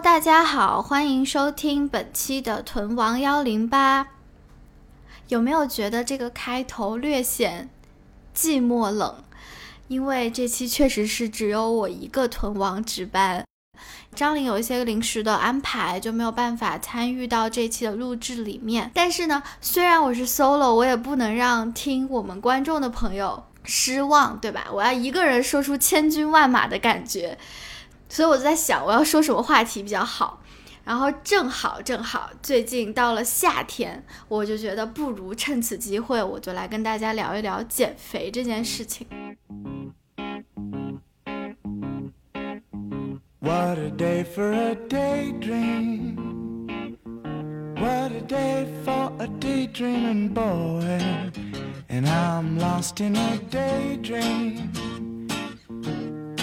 大家好，欢迎收听本期的屯王幺零八。有没有觉得这个开头略显寂寞冷？因为这期确实是只有我一个屯王值班，张琳有一些临时的安排，就没有办法参与到这期的录制里面。但是呢，虽然我是 solo，我也不能让听我们观众的朋友失望，对吧？我要一个人说出千军万马的感觉。所以我就在想，我要说什么话题比较好。然后正好正好，最近到了夏天，我就觉得不如趁此机会，我就来跟大家聊一聊减肥这件事情。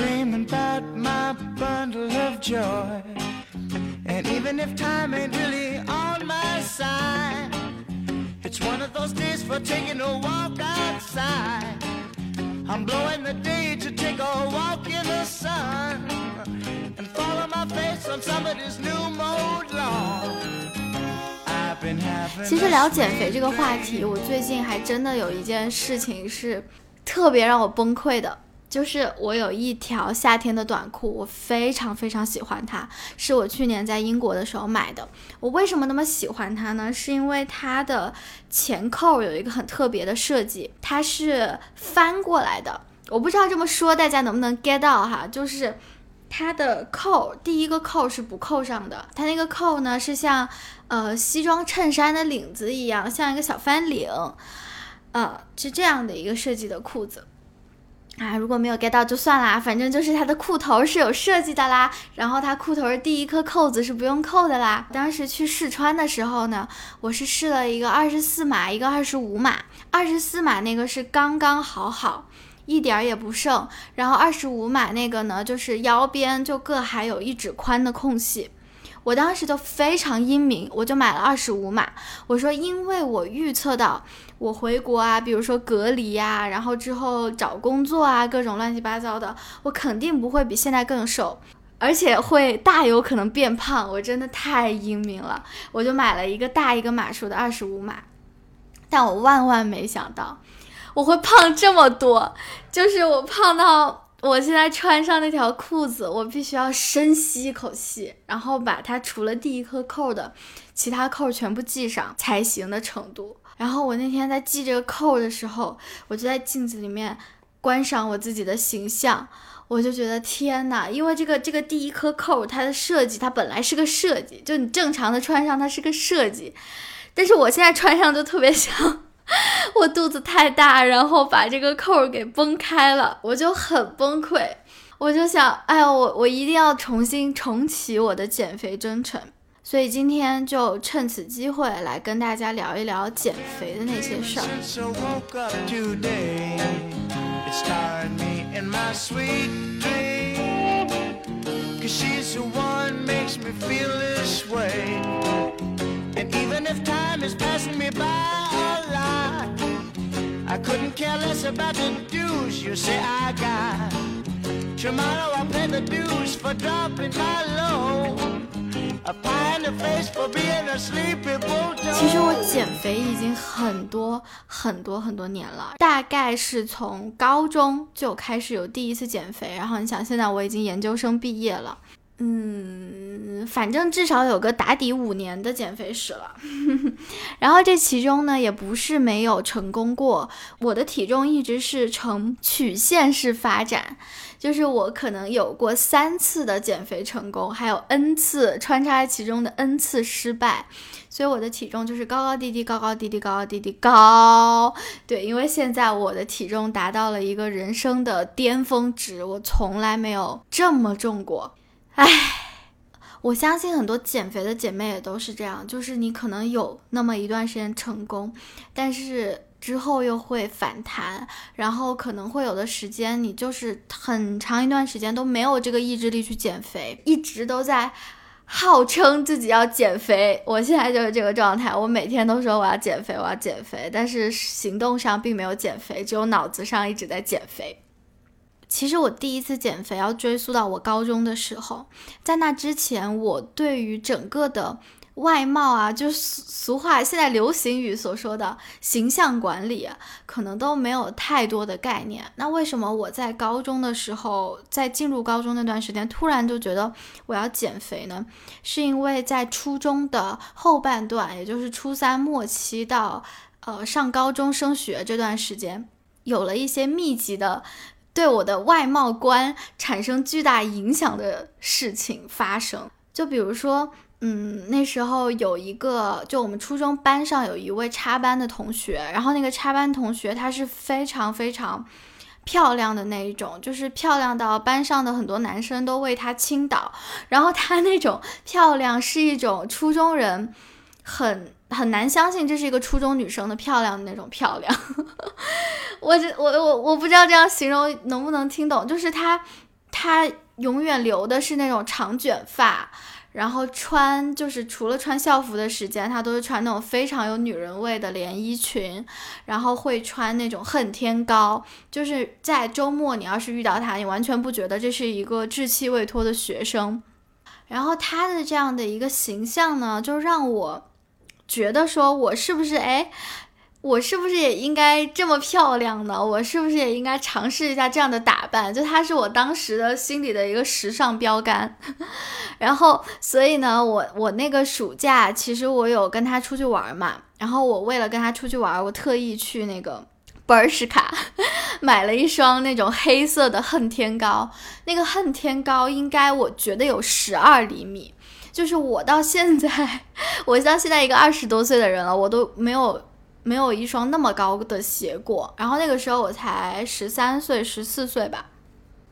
Dreaming about my bundle of joy. And even if time ain't really on my side, it's one of those days for taking a walk outside. I'm blowing the day to take a walk in the sun and follow my face on somebody's new mode lawn. 其实聊减肥这个话题，我最近还真的有一件事情是特别让我崩溃的。就是我有一条夏天的短裤，我非常非常喜欢它，是我去年在英国的时候买的。我为什么那么喜欢它呢？是因为它的前扣有一个很特别的设计，它是翻过来的。我不知道这么说大家能不能 get 到哈，就是它的扣第一个扣是不扣上的，它那个扣呢是像呃西装衬衫的领子一样，像一个小翻领，呃是这样的一个设计的裤子。啊，如果没有 get 到就算啦，反正就是它的裤头是有设计的啦，然后它裤头的第一颗扣子是不用扣的啦。当时去试穿的时候呢，我是试了一个二十四码，一个二十五码，二十四码那个是刚刚好好，一点儿也不剩，然后二十五码那个呢，就是腰边就各还有一指宽的空隙。我当时就非常英明，我就买了二十五码。我说，因为我预测到我回国啊，比如说隔离呀，然后之后找工作啊，各种乱七八糟的，我肯定不会比现在更瘦，而且会大有可能变胖。我真的太英明了，我就买了一个大一个码数的二十五码。但我万万没想到，我会胖这么多，就是我胖到。我现在穿上那条裤子，我必须要深吸一口气，然后把它除了第一颗扣的其他扣全部系上才行的程度。然后我那天在系这个扣的时候，我就在镜子里面观赏我自己的形象，我就觉得天呐，因为这个这个第一颗扣它的设计，它本来是个设计，就你正常的穿上它是个设计，但是我现在穿上就特别像。我肚子太大，然后把这个扣给崩开了，我就很崩溃。我就想，哎呀，我我一定要重新重启我的减肥征程。所以今天就趁此机会来跟大家聊一聊减肥的那些事儿。I couldn't care less about the dues you say I got. Tomorrow I'll pay the dues for dropping my low. 其实我减肥已经很多很多很多年了，大概是从高中就开始有第一次减肥，然后你想，现在我已经研究生毕业了。嗯，反正至少有个打底五年的减肥史了，然后这其中呢也不是没有成功过，我的体重一直是呈曲线式发展，就是我可能有过三次的减肥成功，还有 n 次穿插其中的 n 次失败，所以我的体重就是高高低低，高高低低，高高低低，高，对，因为现在我的体重达到了一个人生的巅峰值，我从来没有这么重过。唉，我相信很多减肥的姐妹也都是这样，就是你可能有那么一段时间成功，但是之后又会反弹，然后可能会有的时间你就是很长一段时间都没有这个意志力去减肥，一直都在号称自己要减肥。我现在就是这个状态，我每天都说我要减肥，我要减肥，但是行动上并没有减肥，只有脑子上一直在减肥。其实我第一次减肥要追溯到我高中的时候，在那之前，我对于整个的外貌啊，就是俗话现在流行语所说的形象管理，可能都没有太多的概念。那为什么我在高中的时候，在进入高中那段时间，突然就觉得我要减肥呢？是因为在初中的后半段，也就是初三末期到呃上高中升学这段时间，有了一些密集的。对我的外貌观产生巨大影响的事情发生，就比如说，嗯，那时候有一个，就我们初中班上有一位插班的同学，然后那个插班同学她是非常非常漂亮的那一种，就是漂亮到班上的很多男生都为她倾倒，然后她那种漂亮是一种初中人很。很难相信这是一个初中女生的漂亮的那种漂亮，我我我我不知道这样形容能不能听懂，就是她，她永远留的是那种长卷发，然后穿就是除了穿校服的时间，她都是穿那种非常有女人味的连衣裙，然后会穿那种恨天高，就是在周末你要是遇到她，你完全不觉得这是一个稚气未脱的学生，然后她的这样的一个形象呢，就让我。觉得说，我是不是哎，我是不是也应该这么漂亮呢？我是不是也应该尝试一下这样的打扮？就它是我当时的心里的一个时尚标杆。然后，所以呢，我我那个暑假其实我有跟他出去玩嘛。然后我为了跟他出去玩，我特意去那个 Bershka 买了一双那种黑色的恨天高。那个恨天高应该我觉得有十二厘米。就是我到现在，我到现在一个二十多岁的人了，我都没有没有一双那么高的鞋过。然后那个时候我才十三岁、十四岁吧，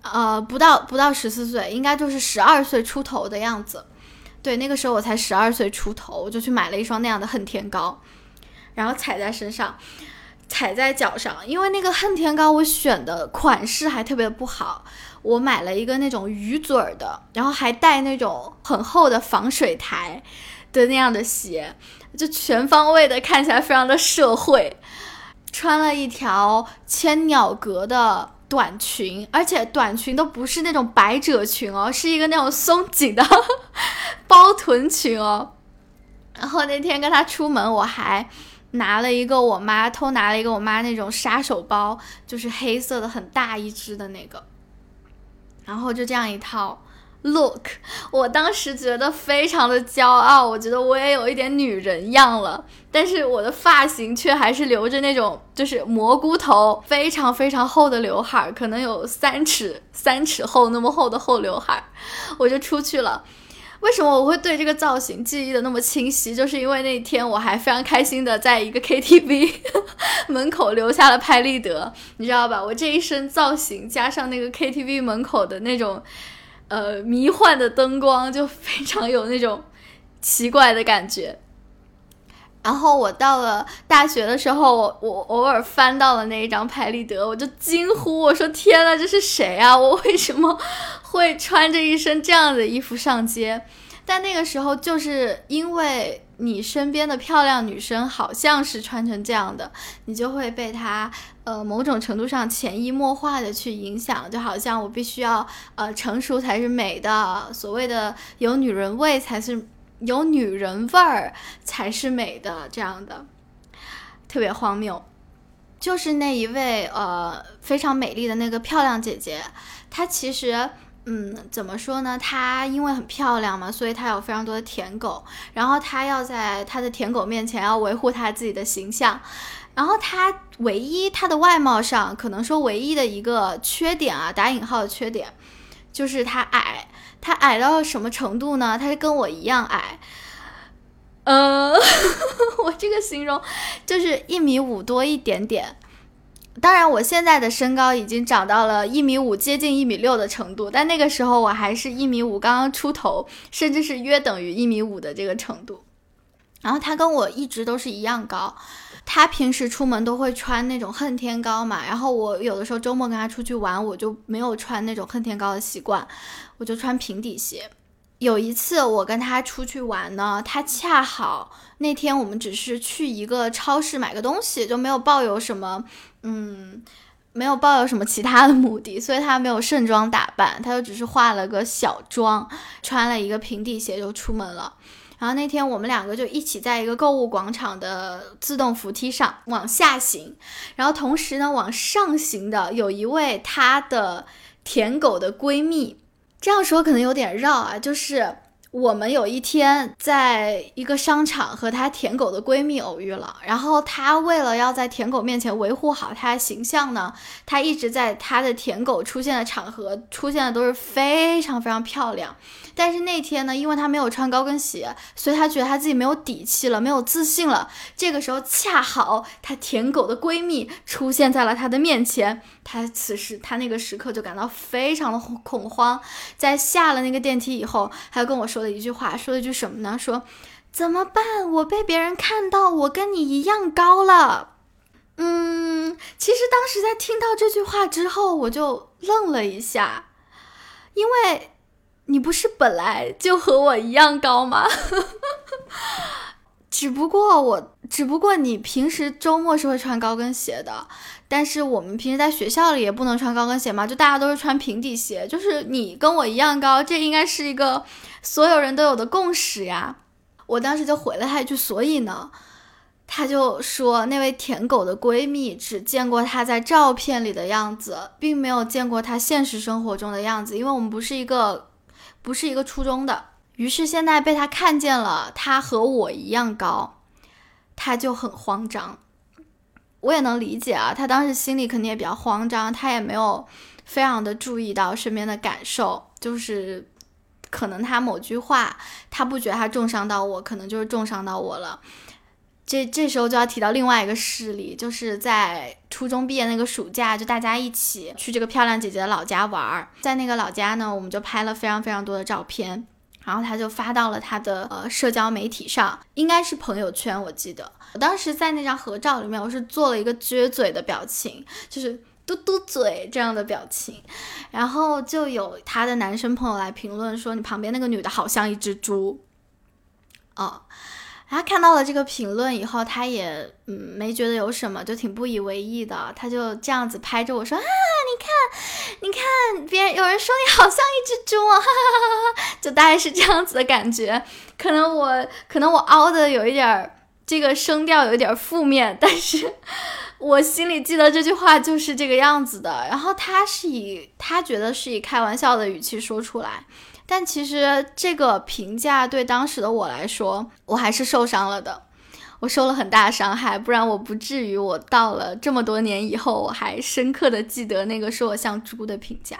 呃，不到不到十四岁，应该就是十二岁出头的样子。对，那个时候我才十二岁出头，我就去买了一双那样的恨天高，然后踩在身上。踩在脚上，因为那个恨天高我选的款式还特别不好，我买了一个那种鱼嘴儿的，然后还带那种很厚的防水台的那样的鞋，就全方位的看起来非常的社会。穿了一条千鸟格的短裙，而且短裙都不是那种百褶裙哦，是一个那种松紧的 包臀裙哦。然后那天跟他出门，我还。拿了一个我妈偷拿了一个我妈那种杀手包，就是黑色的很大一只的那个，然后就这样一套 look，我当时觉得非常的骄傲，我觉得我也有一点女人样了，但是我的发型却还是留着那种就是蘑菇头，非常非常厚的刘海，可能有三尺三尺厚那么厚的厚刘海，我就出去了。为什么我会对这个造型记忆的那么清晰？就是因为那天我还非常开心的在一个 KTV 门口留下了拍立得，你知道吧？我这一身造型加上那个 KTV 门口的那种，呃，迷幻的灯光，就非常有那种奇怪的感觉。然后我到了大学的时候，我我偶尔翻到了那一张拍立得，我就惊呼，我说：“天呐，这是谁啊？我为什么会穿着一身这样的衣服上街？”但那个时候，就是因为你身边的漂亮女生好像是穿成这样的，你就会被她呃某种程度上潜移默化的去影响，就好像我必须要呃成熟才是美的，所谓的有女人味才是。有女人味儿才是美的，这样的特别荒谬。就是那一位呃非常美丽的那个漂亮姐姐，她其实嗯怎么说呢？她因为很漂亮嘛，所以她有非常多的舔狗。然后她要在她的舔狗面前要维护她自己的形象。然后她唯一她的外貌上可能说唯一的一个缺点啊，打引号的缺点，就是她矮。他矮到什么程度呢？他是跟我一样矮，呃，我这个形容就是一米五多一点点。当然，我现在的身高已经长到了一米五，接近一米六的程度。但那个时候我还是一米五刚刚出头，甚至是约等于一米五的这个程度。然后他跟我一直都是一样高。他平时出门都会穿那种恨天高嘛，然后我有的时候周末跟他出去玩，我就没有穿那种恨天高的习惯。我就穿平底鞋。有一次我跟他出去玩呢，他恰好那天我们只是去一个超市买个东西，就没有抱有什么嗯没有抱有什么其他的目的，所以他没有盛装打扮，他就只是化了个小妆，穿了一个平底鞋就出门了。然后那天我们两个就一起在一个购物广场的自动扶梯上往下行，然后同时呢往上行的有一位她的舔狗的闺蜜，这样说可能有点绕啊，就是。我们有一天在一个商场和她舔狗的闺蜜偶遇了，然后她为了要在舔狗面前维护好她的形象呢，她一直在她的舔狗出现的场合出现的都是非常非常漂亮。但是那天呢，因为她没有穿高跟鞋，所以她觉得她自己没有底气了，没有自信了。这个时候恰好她舔狗的闺蜜出现在了她的面前，他此时他那个时刻就感到非常的恐慌。在下了那个电梯以后，她跟我。说了一句话，说了一句什么呢？说怎么办？我被别人看到我跟你一样高了。嗯，其实当时在听到这句话之后，我就愣了一下，因为你不是本来就和我一样高吗？只不过我，只不过你平时周末是会穿高跟鞋的。但是我们平时在学校里也不能穿高跟鞋嘛，就大家都是穿平底鞋。就是你跟我一样高，这应该是一个所有人都有的共识呀。我当时就回了他一句，所以呢，他就说那位舔狗的闺蜜只见过他在照片里的样子，并没有见过他现实生活中的样子，因为我们不是一个，不是一个初中的。于是现在被他看见了，他和我一样高，他就很慌张。我也能理解啊，他当时心里肯定也比较慌张，他也没有非常的注意到身边的感受，就是可能他某句话，他不觉得他重伤到我，可能就是重伤到我了。这这时候就要提到另外一个事例，就是在初中毕业那个暑假，就大家一起去这个漂亮姐姐的老家玩，在那个老家呢，我们就拍了非常非常多的照片。然后他就发到了他的呃社交媒体上，应该是朋友圈，我记得。我当时在那张合照里面，我是做了一个撅嘴的表情，就是嘟嘟嘴这样的表情。然后就有他的男生朋友来评论说：“你旁边那个女的好像一只猪。”哦。他看到了这个评论以后，他也嗯没觉得有什么，就挺不以为意的。他就这样子拍着我说啊，你看，你看，别人有人说你好像一只猪啊，哈哈哈哈哈，就大概是这样子的感觉。可能我可能我凹的有一点儿，这个声调有一点负面，但是我心里记得这句话就是这个样子的。然后他是以他觉得是以开玩笑的语气说出来。但其实这个评价对当时的我来说，我还是受伤了的，我受了很大伤害，不然我不至于我到了这么多年以后，我还深刻的记得那个说我像猪的评价。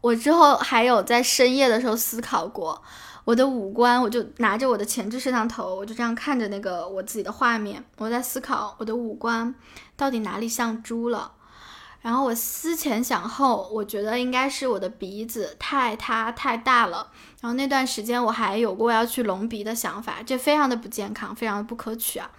我之后还有在深夜的时候思考过我的五官，我就拿着我的前置摄像头，我就这样看着那个我自己的画面，我在思考我的五官到底哪里像猪了。然后我思前想后，我觉得应该是我的鼻子太塌太大了。然后那段时间我还有过要去隆鼻的想法，这非常的不健康，非常的不可取啊。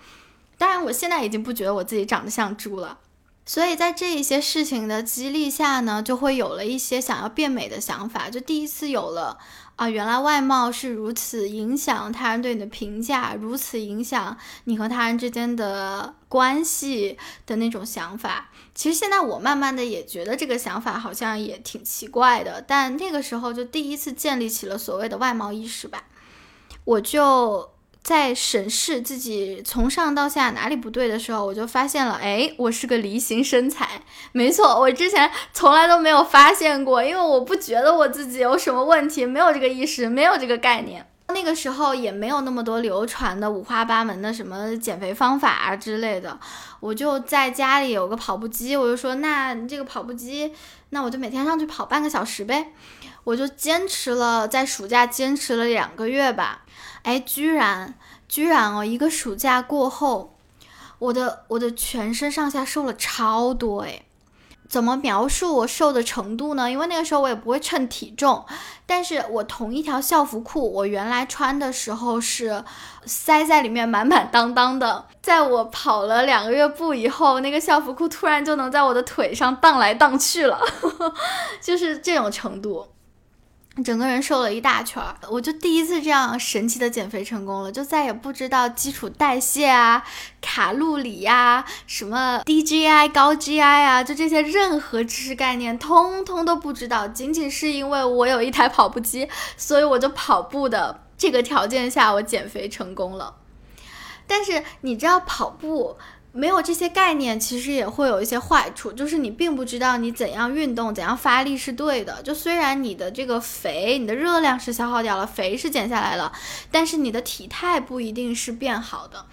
当然，我现在已经不觉得我自己长得像猪了。所以在这一些事情的激励下呢，就会有了一些想要变美的想法，就第一次有了。啊，原来外貌是如此影响他人对你的评价，如此影响你和他人之间的关系的那种想法。其实现在我慢慢的也觉得这个想法好像也挺奇怪的，但那个时候就第一次建立起了所谓的外貌意识吧，我就。在审视自己从上到下哪里不对的时候，我就发现了，哎，我是个梨形身材。没错，我之前从来都没有发现过，因为我不觉得我自己有什么问题，没有这个意识，没有这个概念。那个时候也没有那么多流传的五花八门的什么减肥方法啊之类的。我就在家里有个跑步机，我就说，那这个跑步机，那我就每天上去跑半个小时呗。我就坚持了，在暑假坚持了两个月吧。哎，居然，居然哦！一个暑假过后，我的我的全身上下瘦了超多哎！怎么描述我瘦的程度呢？因为那个时候我也不会称体重，但是我同一条校服裤，我原来穿的时候是塞在里面满满当当的，在我跑了两个月步以后，那个校服裤突然就能在我的腿上荡来荡去了，就是这种程度。整个人瘦了一大圈儿，我就第一次这样神奇的减肥成功了，就再也不知道基础代谢啊、卡路里呀、什么低 GI 高 GI 啊，就这些任何知识概念通通都不知道，仅仅是因为我有一台跑步机，所以我就跑步的这个条件下我减肥成功了。但是你知道跑步？没有这些概念，其实也会有一些坏处，就是你并不知道你怎样运动、怎样发力是对的。就虽然你的这个肥、你的热量是消耗掉了，肥是减下来了，但是你的体态不一定是变好的。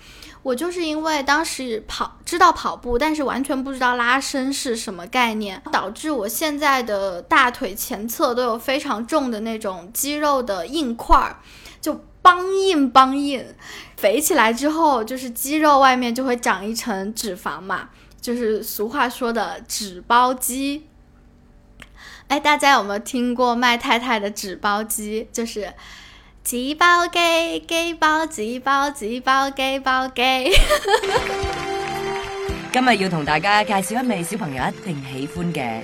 我就是因为当时跑知道跑步，但是完全不知道拉伸是什么概念，导致我现在的大腿前侧都有非常重的那种肌肉的硬块儿，就。梆硬梆硬，肥起来之后，就是肌肉外面就会长一层脂肪嘛，就是俗话说的脂包肌。哎，大家有没有听过麦太太的纸包鸡？就是肌包肌，肌包鸡包鸡包肌包肌。今日要同大家介绍一味小朋友一定喜欢嘅。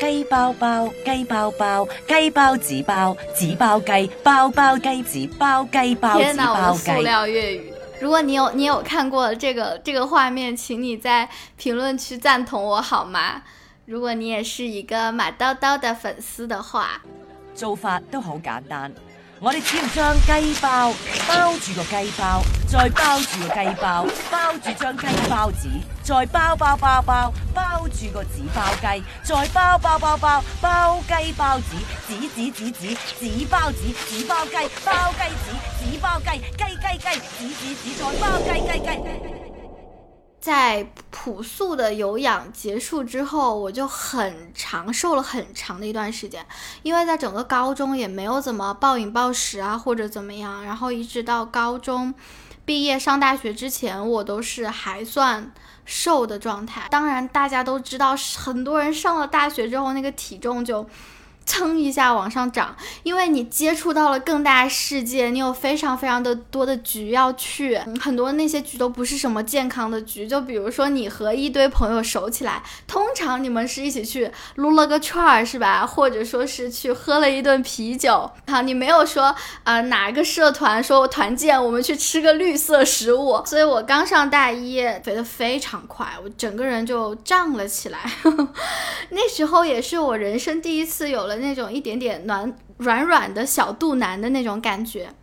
鸡包包，鸡包包，鸡包子包，子包鸡，包包鸡子，包鸡包子包鸡。塑料粤语。如果你有你有看过这个这个画面，请你在评论区赞同我好吗？如果你也是一个马叨叨的粉丝的话，做法都好简单。我哋只要将鸡包包住个鸡包，再包住个鸡包，包住张鸡包子，再包包包包包住个纸包鸡，再包包包包包鸡包子，纸纸纸纸纸包子，纸包鸡，包鸡子，纸包鸡，鸡鸡鸡，纸纸纸再包鸡鸡鸡。在朴素的有氧结束之后，我就很长瘦了很长的一段时间，因为在整个高中也没有怎么暴饮暴食啊，或者怎么样，然后一直到高中毕业上大学之前，我都是还算瘦的状态。当然，大家都知道，很多人上了大学之后，那个体重就。蹭一下往上涨，因为你接触到了更大世界，你有非常非常的多的局要去，很多那些局都不是什么健康的局。就比如说你和一堆朋友熟起来，通常你们是一起去撸了个串儿，是吧？或者说是去喝了一顿啤酒。好，你没有说啊哪个社团说我团建，我们去吃个绿色食物。所以我刚上大一，肥得非常快，我整个人就胀了起来。那时候也是我人生第一次有了。那种一点点暖软软的小肚腩的那种感觉，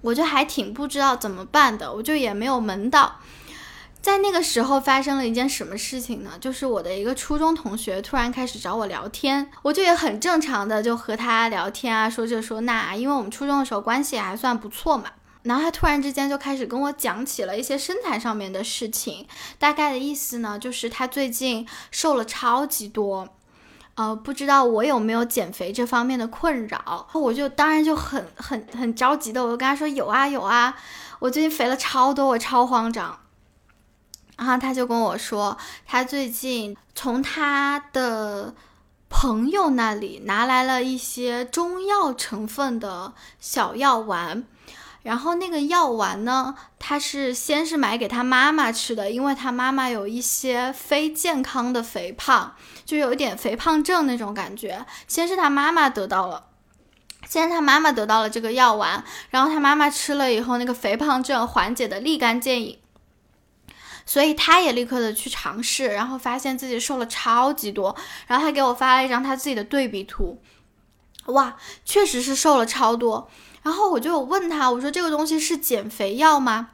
我就还挺不知道怎么办的，我就也没有门道。在那个时候发生了一件什么事情呢？就是我的一个初中同学突然开始找我聊天，我就也很正常的就和他聊天啊，说这说那，因为我们初中的时候关系还算不错嘛。然后他突然之间就开始跟我讲起了一些身材上面的事情，大概的意思呢，就是他最近瘦了超级多。呃，不知道我有没有减肥这方面的困扰，我就当然就很很很着急的，我就跟他说有啊有啊，我最近肥了超多，我超慌张。然后他就跟我说，他最近从他的朋友那里拿来了一些中药成分的小药丸。然后那个药丸呢，他是先是买给他妈妈吃的，因为他妈妈有一些非健康的肥胖，就有一点肥胖症那种感觉。先是他妈妈得到了，先是他妈妈得到了这个药丸，然后他妈妈吃了以后，那个肥胖症缓解的立竿见影，所以他也立刻的去尝试，然后发现自己瘦了超级多，然后他给我发了一张他自己的对比图，哇，确实是瘦了超多。然后我就问他，我说这个东西是减肥药吗？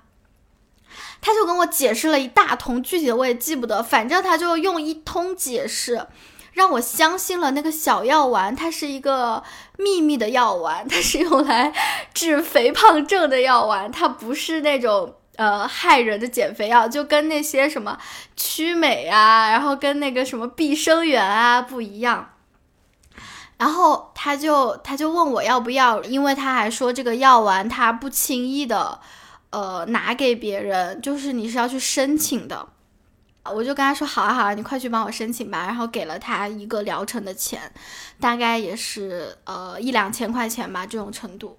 他就跟我解释了一大通，具体的我也记不得，反正他就用一通解释，让我相信了那个小药丸，它是一个秘密的药丸，它是用来治肥胖症的药丸，它不是那种呃害人的减肥药，就跟那些什么曲美啊，然后跟那个什么碧生源啊不一样。然后他就他就问我要不要，因为他还说这个药丸他不轻易的，呃，拿给别人，就是你是要去申请的。我就跟他说好啊好啊，你快去帮我申请吧。然后给了他一个疗程的钱，大概也是呃一两千块钱吧这种程度。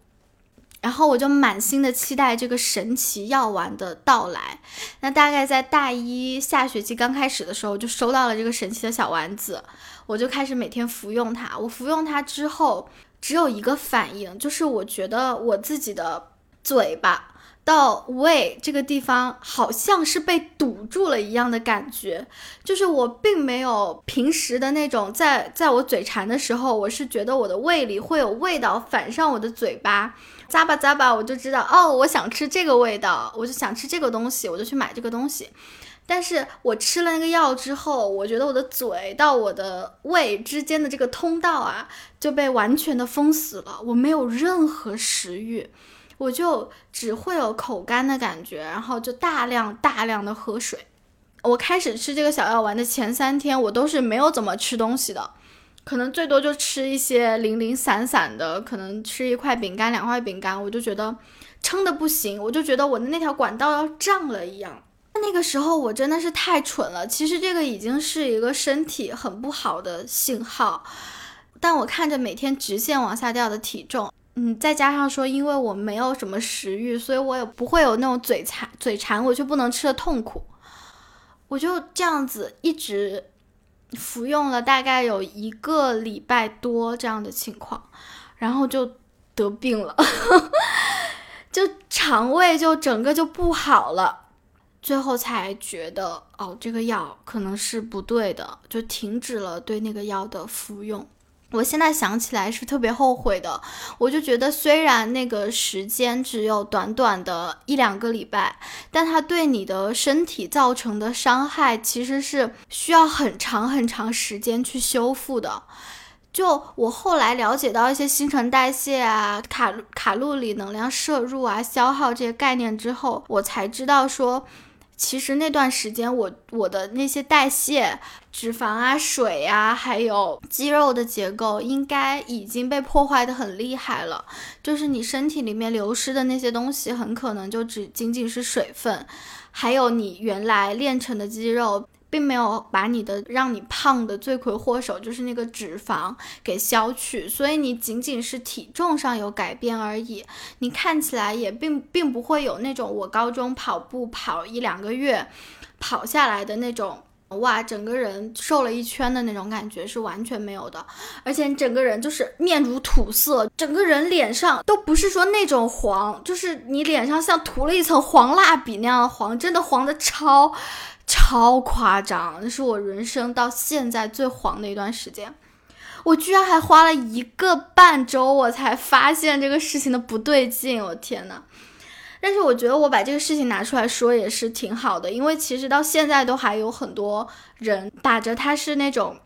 然后我就满心的期待这个神奇药丸的到来。那大概在大一下学期刚开始的时候，就收到了这个神奇的小丸子。我就开始每天服用它。我服用它之后，只有一个反应，就是我觉得我自己的嘴巴。到胃这个地方好像是被堵住了一样的感觉，就是我并没有平时的那种在在我嘴馋的时候，我是觉得我的胃里会有味道反上我的嘴巴，咂吧咂吧，我就知道哦，我想吃这个味道，我就想吃这个东西，我就去买这个东西。但是我吃了那个药之后，我觉得我的嘴到我的胃之间的这个通道啊就被完全的封死了，我没有任何食欲。我就只会有口干的感觉，然后就大量大量的喝水。我开始吃这个小药丸的前三天，我都是没有怎么吃东西的，可能最多就吃一些零零散散的，可能吃一块饼干、两块饼干，我就觉得撑的不行，我就觉得我的那条管道要胀了一样。那个时候我真的是太蠢了，其实这个已经是一个身体很不好的信号，但我看着每天直线往下掉的体重。嗯，再加上说，因为我没有什么食欲，所以我也不会有那种嘴馋、嘴馋我却不能吃的痛苦。我就这样子一直服用了大概有一个礼拜多这样的情况，然后就得病了，就肠胃就整个就不好了，最后才觉得哦，这个药可能是不对的，就停止了对那个药的服用。我现在想起来是特别后悔的，我就觉得虽然那个时间只有短短的一两个礼拜，但它对你的身体造成的伤害其实是需要很长很长时间去修复的。就我后来了解到一些新陈代谢啊、卡卡路里、能量摄入啊、消耗这些概念之后，我才知道说。其实那段时间，我我的那些代谢、脂肪啊、水啊，还有肌肉的结构，应该已经被破坏的很厉害了。就是你身体里面流失的那些东西，很可能就只仅仅是水分，还有你原来练成的肌肉。并没有把你的让你胖的罪魁祸首，就是那个脂肪给消去，所以你仅仅是体重上有改变而已。你看起来也并并不会有那种我高中跑步跑一两个月跑下来的那种哇，整个人瘦了一圈的那种感觉是完全没有的。而且整个人就是面如土色，整个人脸上都不是说那种黄，就是你脸上像涂了一层黄蜡笔那样的黄，真的黄的超。超夸张，那是我人生到现在最黄的一段时间。我居然还花了一个半周，我才发现这个事情的不对劲。我天呐！但是我觉得我把这个事情拿出来说也是挺好的，因为其实到现在都还有很多人打着他是那种。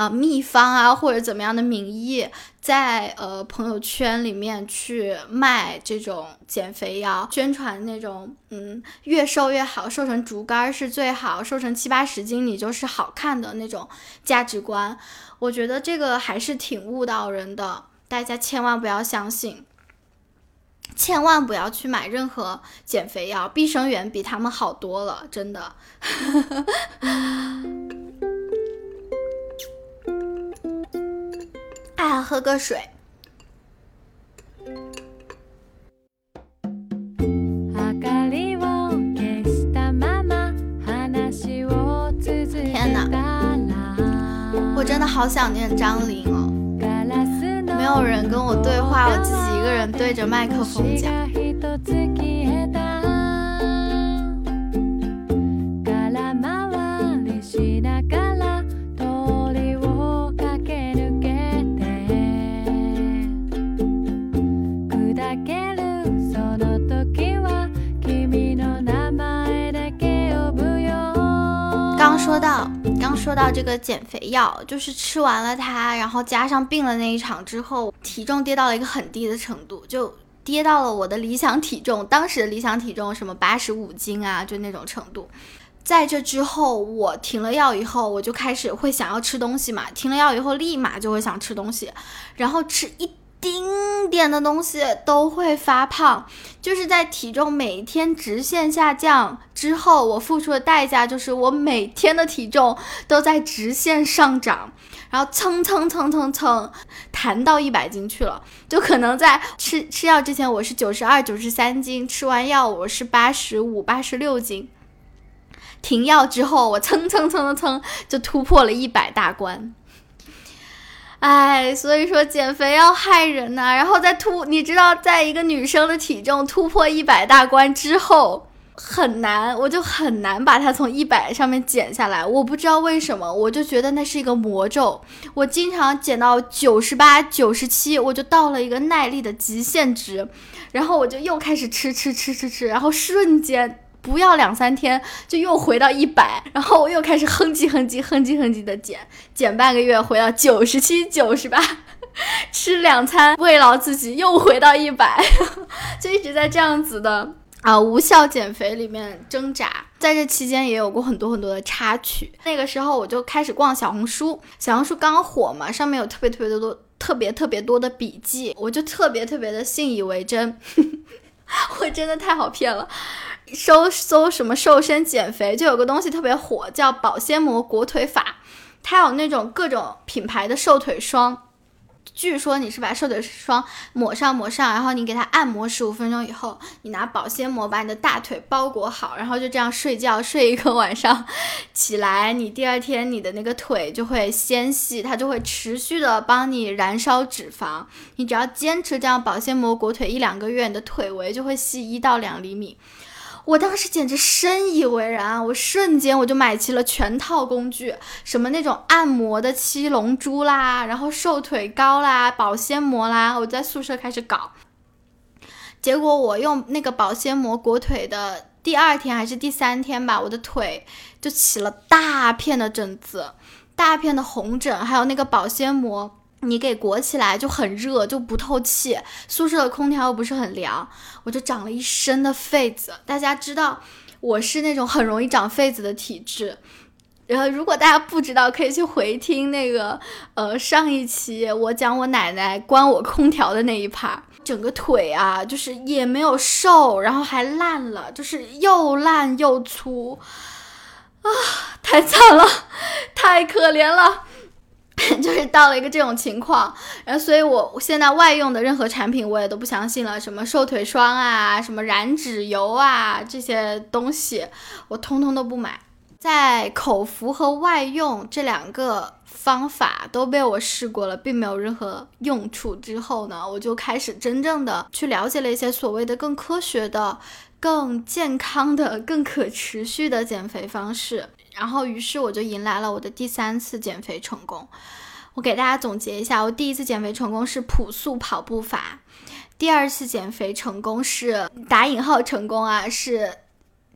啊，秘方啊，或者怎么样的名义，在呃朋友圈里面去卖这种减肥药，宣传那种嗯越瘦越好，瘦成竹竿是最好，瘦成七八十斤你就是好看的那种价值观，我觉得这个还是挺误导人的，大家千万不要相信，千万不要去买任何减肥药，碧生源比他们好多了，真的。哎，喝个水。天哪，我真的好想念张琳哦！没有人跟我对话，我自己一个人对着麦克风讲。说到这个减肥药，就是吃完了它，然后加上病了那一场之后，体重跌到了一个很低的程度，就跌到了我的理想体重，当时的理想体重什么八十五斤啊，就那种程度。在这之后，我停了药以后，我就开始会想要吃东西嘛，停了药以后立马就会想吃东西，然后吃一。丁点的东西都会发胖，就是在体重每天直线下降之后，我付出的代价就是我每天的体重都在直线上涨，然后蹭蹭蹭蹭蹭弹到一百斤去了。就可能在吃吃药之前我是九十二、九十三斤，吃完药我是八十五、八十六斤，停药之后我蹭蹭蹭蹭蹭就突破了一百大关。哎，所以说减肥要害人呐。然后在突，你知道，在一个女生的体重突破一百大关之后。很难，我就很难把它从一百上面减下来。我不知道为什么，我就觉得那是一个魔咒。我经常减到九十八、九十七，我就到了一个耐力的极限值，然后我就又开始吃吃吃吃吃，然后瞬间不要两三天就又回到一百，然后我又开始哼唧哼唧哼唧哼唧的减，减半个月回到九十七、九十八，吃两餐慰劳自己又回到一百，就一直在这样子的。啊，无效减肥里面挣扎，在这期间也有过很多很多的插曲。那个时候我就开始逛小红书，小红书刚火嘛，上面有特别特别的多、特别特别多的笔记，我就特别特别的信以为真。我真的太好骗了，搜搜什么瘦身减肥，就有个东西特别火，叫保鲜膜裹腿法，它有那种各种品牌的瘦腿霜。据说你是把瘦腿霜抹上抹上，然后你给它按摩十五分钟以后，你拿保鲜膜把你的大腿包裹好，然后就这样睡觉睡一个晚上，起来你第二天你的那个腿就会纤细，它就会持续的帮你燃烧脂肪。你只要坚持这样保鲜膜裹腿一两个月，你的腿围就会细一到两厘米。我当时简直深以为然啊，我瞬间我就买齐了全套工具，什么那种按摩的七龙珠啦，然后瘦腿膏啦，保鲜膜啦，我在宿舍开始搞。结果我用那个保鲜膜裹腿的第二天还是第三天吧，我的腿就起了大片的疹子，大片的红疹，还有那个保鲜膜。你给裹起来就很热，就不透气。宿舍的空调又不是很凉，我就长了一身的痱子。大家知道我是那种很容易长痱子的体质。然后如果大家不知道，可以去回听那个呃上一期我讲我奶奶关我空调的那一趴。整个腿啊，就是也没有瘦，然后还烂了，就是又烂又粗啊，太惨了，太可怜了。就是到了一个这种情况，然后所以我现在外用的任何产品我也都不相信了，什么瘦腿霜啊，什么燃脂油啊，这些东西我通通都不买。在口服和外用这两个方法都被我试过了，并没有任何用处之后呢，我就开始真正的去了解了一些所谓的更科学的、更健康的、更可持续的减肥方式。然后，于是我就迎来了我的第三次减肥成功。我给大家总结一下：我第一次减肥成功是朴素跑步法，第二次减肥成功是打引号成功啊，是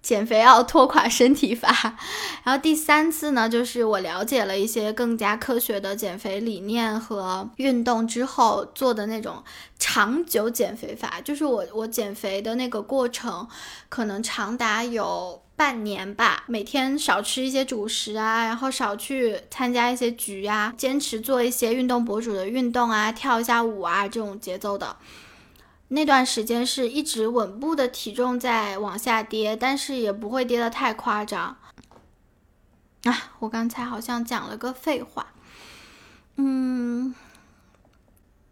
减肥要拖垮身体法。然后第三次呢，就是我了解了一些更加科学的减肥理念和运动之后做的那种长久减肥法，就是我我减肥的那个过程可能长达有。半年吧，每天少吃一些主食啊，然后少去参加一些局啊，坚持做一些运动博主的运动啊，跳一下舞啊，这种节奏的。那段时间是一直稳步的体重在往下跌，但是也不会跌得太夸张。啊，我刚才好像讲了个废话，嗯。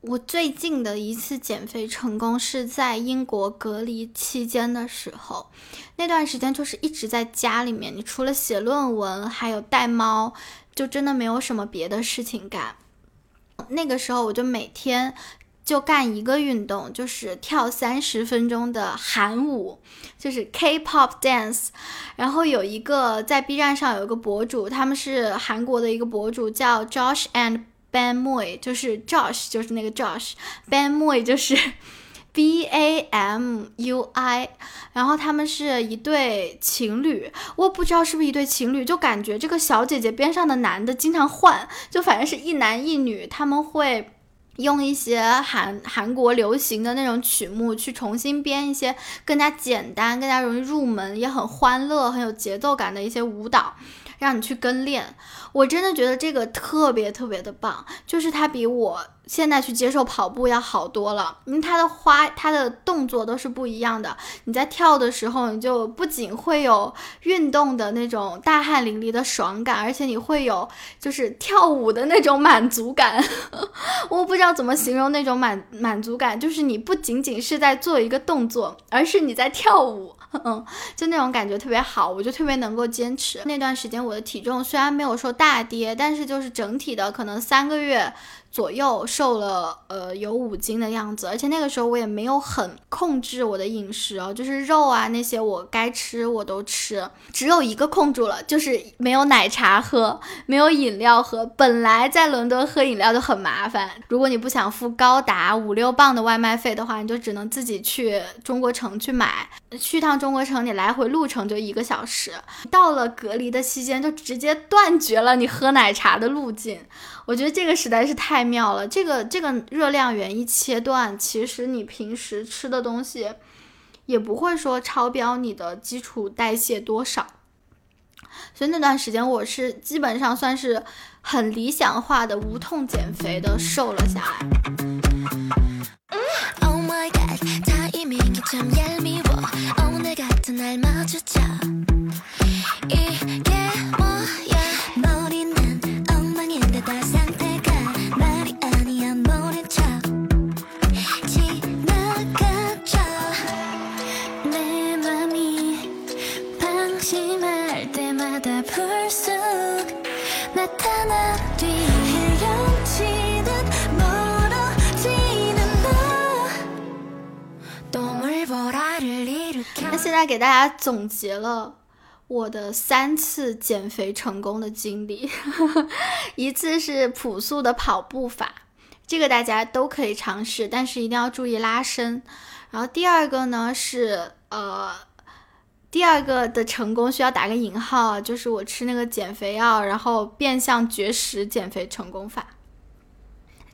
我最近的一次减肥成功是在英国隔离期间的时候，那段时间就是一直在家里面，你除了写论文，还有带猫，就真的没有什么别的事情干。那个时候我就每天就干一个运动，就是跳三十分钟的韩舞，就是 K-pop dance。然后有一个在 B 站上有一个博主，他们是韩国的一个博主，叫 Josh and。Ben Moy 就是 Josh，就是那个 Josh，Ben Moy 就是 B A M U I，然后他们是一对情侣，我不知道是不是一对情侣，就感觉这个小姐姐边上的男的经常换，就反正是一男一女，他们会用一些韩韩国流行的那种曲目去重新编一些更加简单、更加容易入门、也很欢乐、很有节奏感的一些舞蹈。让你去跟练，我真的觉得这个特别特别的棒，就是它比我现在去接受跑步要好多了，因为它的花，它的动作都是不一样的。你在跳的时候，你就不仅会有运动的那种大汗淋漓的爽感，而且你会有就是跳舞的那种满足感。我不知道怎么形容那种满满足感，就是你不仅仅是在做一个动作，而是你在跳舞。嗯，就那种感觉特别好，我就特别能够坚持。那段时间我的体重虽然没有说大跌，但是就是整体的可能三个月左右瘦了，呃，有五斤的样子，而且那个时候我也没有很控制我的饮食哦，就是肉啊那些我该吃我都吃，只有一个控住了，就是没有奶茶喝，没有饮料喝。本来在伦敦喝饮料就很麻烦，如果你不想付高达五六磅的外卖费的话，你就只能自己去中国城去买，去趟中国城你来回路程就一个小时，到了隔离的期间就直接断绝了你喝奶茶的路径。我觉得这个实在是太妙了，这个这个热量源一切断，其实你平时吃的东西也不会说超标你的基础代谢多少，所以那段时间我是基本上算是很理想化的无痛减肥的瘦了下来。那现在给大家总结了我的三次减肥成功的经历，一次是朴素的跑步法，这个大家都可以尝试，但是一定要注意拉伸。然后第二个呢是呃，第二个的成功需要打个引号，就是我吃那个减肥药，然后变相绝食减肥成功法。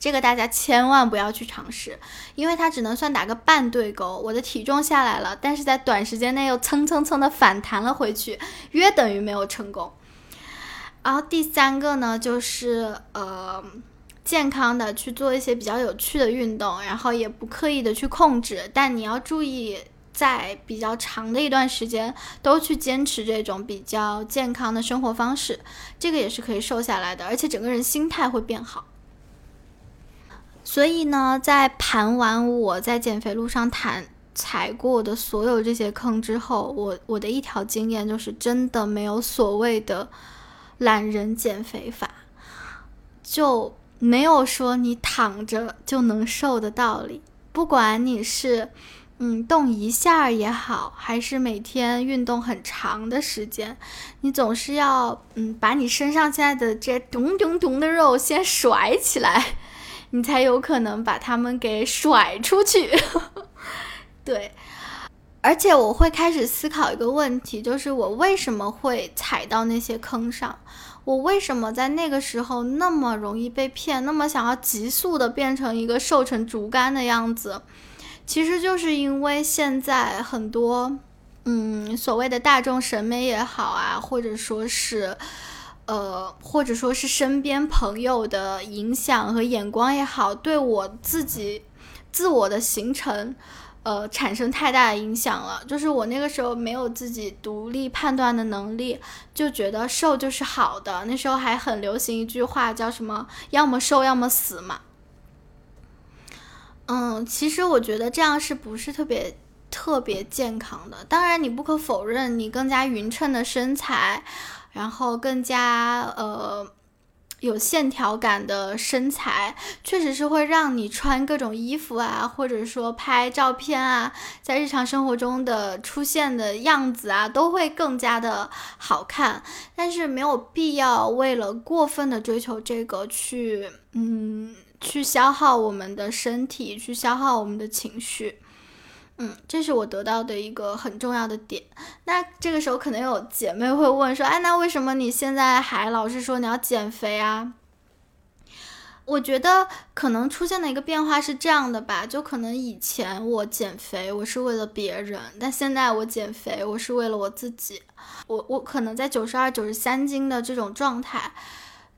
这个大家千万不要去尝试，因为它只能算打个半对勾。我的体重下来了，但是在短时间内又蹭蹭蹭的反弹了回去，约等于没有成功。然后第三个呢，就是呃，健康的去做一些比较有趣的运动，然后也不刻意的去控制，但你要注意在比较长的一段时间都去坚持这种比较健康的生活方式，这个也是可以瘦下来的，而且整个人心态会变好。所以呢，在盘完我在减肥路上踩踩过的所有这些坑之后，我我的一条经验就是，真的没有所谓的懒人减肥法，就没有说你躺着就能瘦的道理。不管你是嗯动一下也好，还是每天运动很长的时间，你总是要嗯把你身上现在的这咚咚咚的肉先甩起来。你才有可能把它们给甩出去，对。而且我会开始思考一个问题，就是我为什么会踩到那些坑上？我为什么在那个时候那么容易被骗，那么想要急速的变成一个瘦成竹竿的样子？其实就是因为现在很多，嗯，所谓的大众审美也好啊，或者说是。呃，或者说是身边朋友的影响和眼光也好，对我自己自我的形成，呃，产生太大的影响了。就是我那个时候没有自己独立判断的能力，就觉得瘦就是好的。那时候还很流行一句话，叫什么“要么瘦，要么死”嘛。嗯，其实我觉得这样是不是特别特别健康的？当然，你不可否认，你更加匀称的身材。然后更加呃有线条感的身材，确实是会让你穿各种衣服啊，或者说拍照片啊，在日常生活中的出现的样子啊，都会更加的好看。但是没有必要为了过分的追求这个去，嗯，去消耗我们的身体，去消耗我们的情绪。嗯，这是我得到的一个很重要的点。那这个时候可能有姐妹会问说：“哎，那为什么你现在还老是说你要减肥啊？”我觉得可能出现的一个变化是这样的吧，就可能以前我减肥我是为了别人，但现在我减肥我是为了我自己。我我可能在九十二、九十三斤的这种状态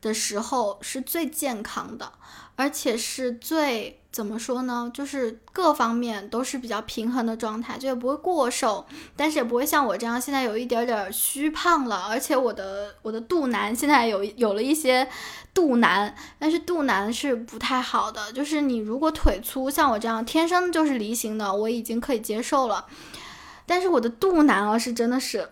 的时候是最健康的，而且是最。怎么说呢？就是各方面都是比较平衡的状态，就也不会过瘦，但是也不会像我这样现在有一点点虚胖了。而且我的我的肚腩现在有有了一些肚腩，但是肚腩是不太好的。就是你如果腿粗，像我这样天生就是梨形的，我已经可以接受了。但是我的肚腩啊，是真的是，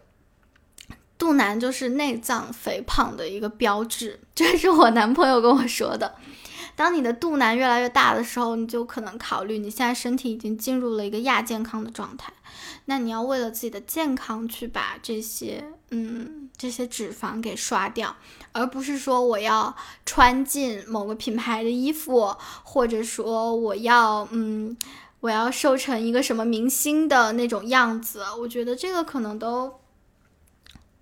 肚腩就是内脏肥胖的一个标志，这是我男朋友跟我说的。当你的肚腩越来越大的时候，你就可能考虑你现在身体已经进入了一个亚健康的状态，那你要为了自己的健康去把这些嗯这些脂肪给刷掉，而不是说我要穿进某个品牌的衣服，或者说我要嗯我要瘦成一个什么明星的那种样子，我觉得这个可能都。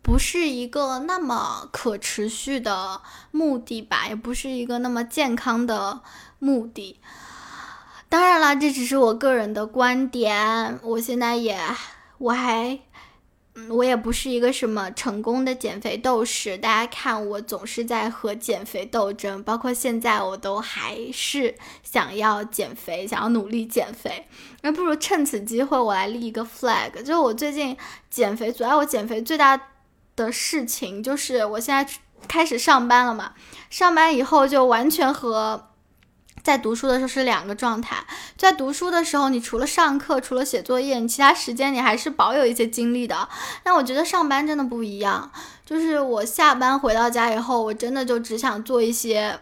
不是一个那么可持续的目的吧，也不是一个那么健康的目的。当然了，这只是我个人的观点。我现在也，我还，我也不是一个什么成功的减肥斗士。大家看，我总是在和减肥斗争，包括现在，我都还是想要减肥，想要努力减肥。那不如趁此机会，我来立一个 flag，就是我最近减肥，阻碍我减肥最大。的事情就是，我现在开始上班了嘛。上班以后就完全和在读书的时候是两个状态。在读书的时候，你除了上课，除了写作业，你其他时间你还是保有一些精力的。那我觉得上班真的不一样，就是我下班回到家以后，我真的就只想做一些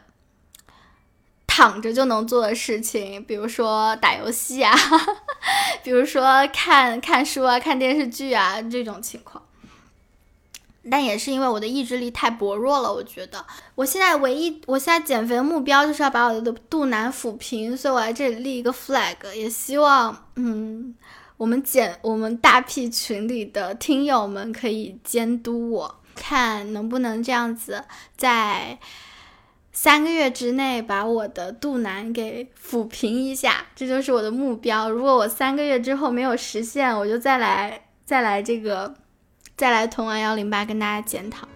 躺着就能做的事情，比如说打游戏啊，比如说看看书啊、看电视剧啊这种情况。但也是因为我的意志力太薄弱了，我觉得我现在唯一，我现在减肥的目标就是要把我的肚腩抚平，所以我在这里立一个 flag，也希望，嗯，我们减我们大 P 群里的听友们可以监督我，看能不能这样子，在三个月之内把我的肚腩给抚平一下，这就是我的目标。如果我三个月之后没有实现，我就再来再来这个。再来同玩幺零八跟大家检讨。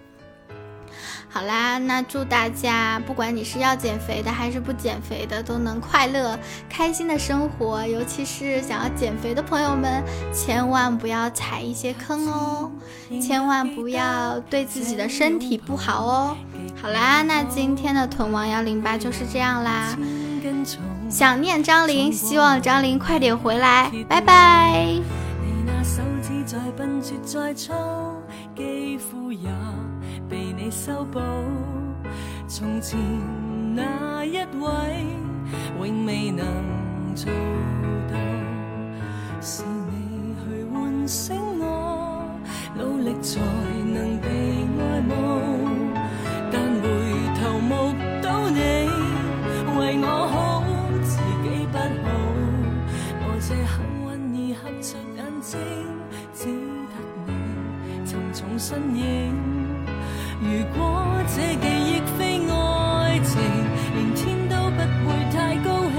好啦，那祝大家，不管你是要减肥的还是不减肥的，都能快乐开心的生活。尤其是想要减肥的朋友们，千万不要踩一些坑哦，千万不要对自己的身体不好哦。好啦，那今天的屯王幺零八就是这样啦。想念张琳，希望张琳快点回来，拜拜。再笨拙再粗，肌肤也被你修补。从前那一位，永未能做到。是你去唤醒我，努力才能被身影。如果这记忆非爱情，连天都不会太高兴。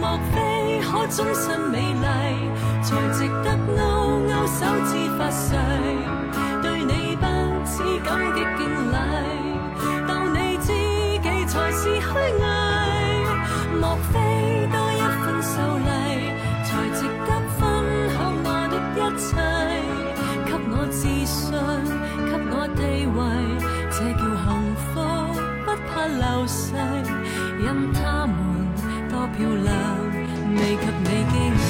莫非可终身美丽，才值得勾勾手指发誓，对你不止感激敬礼，当你知己才是虚伪。莫非多一份秀丽，不流逝。因他们多漂亮，未及你惊。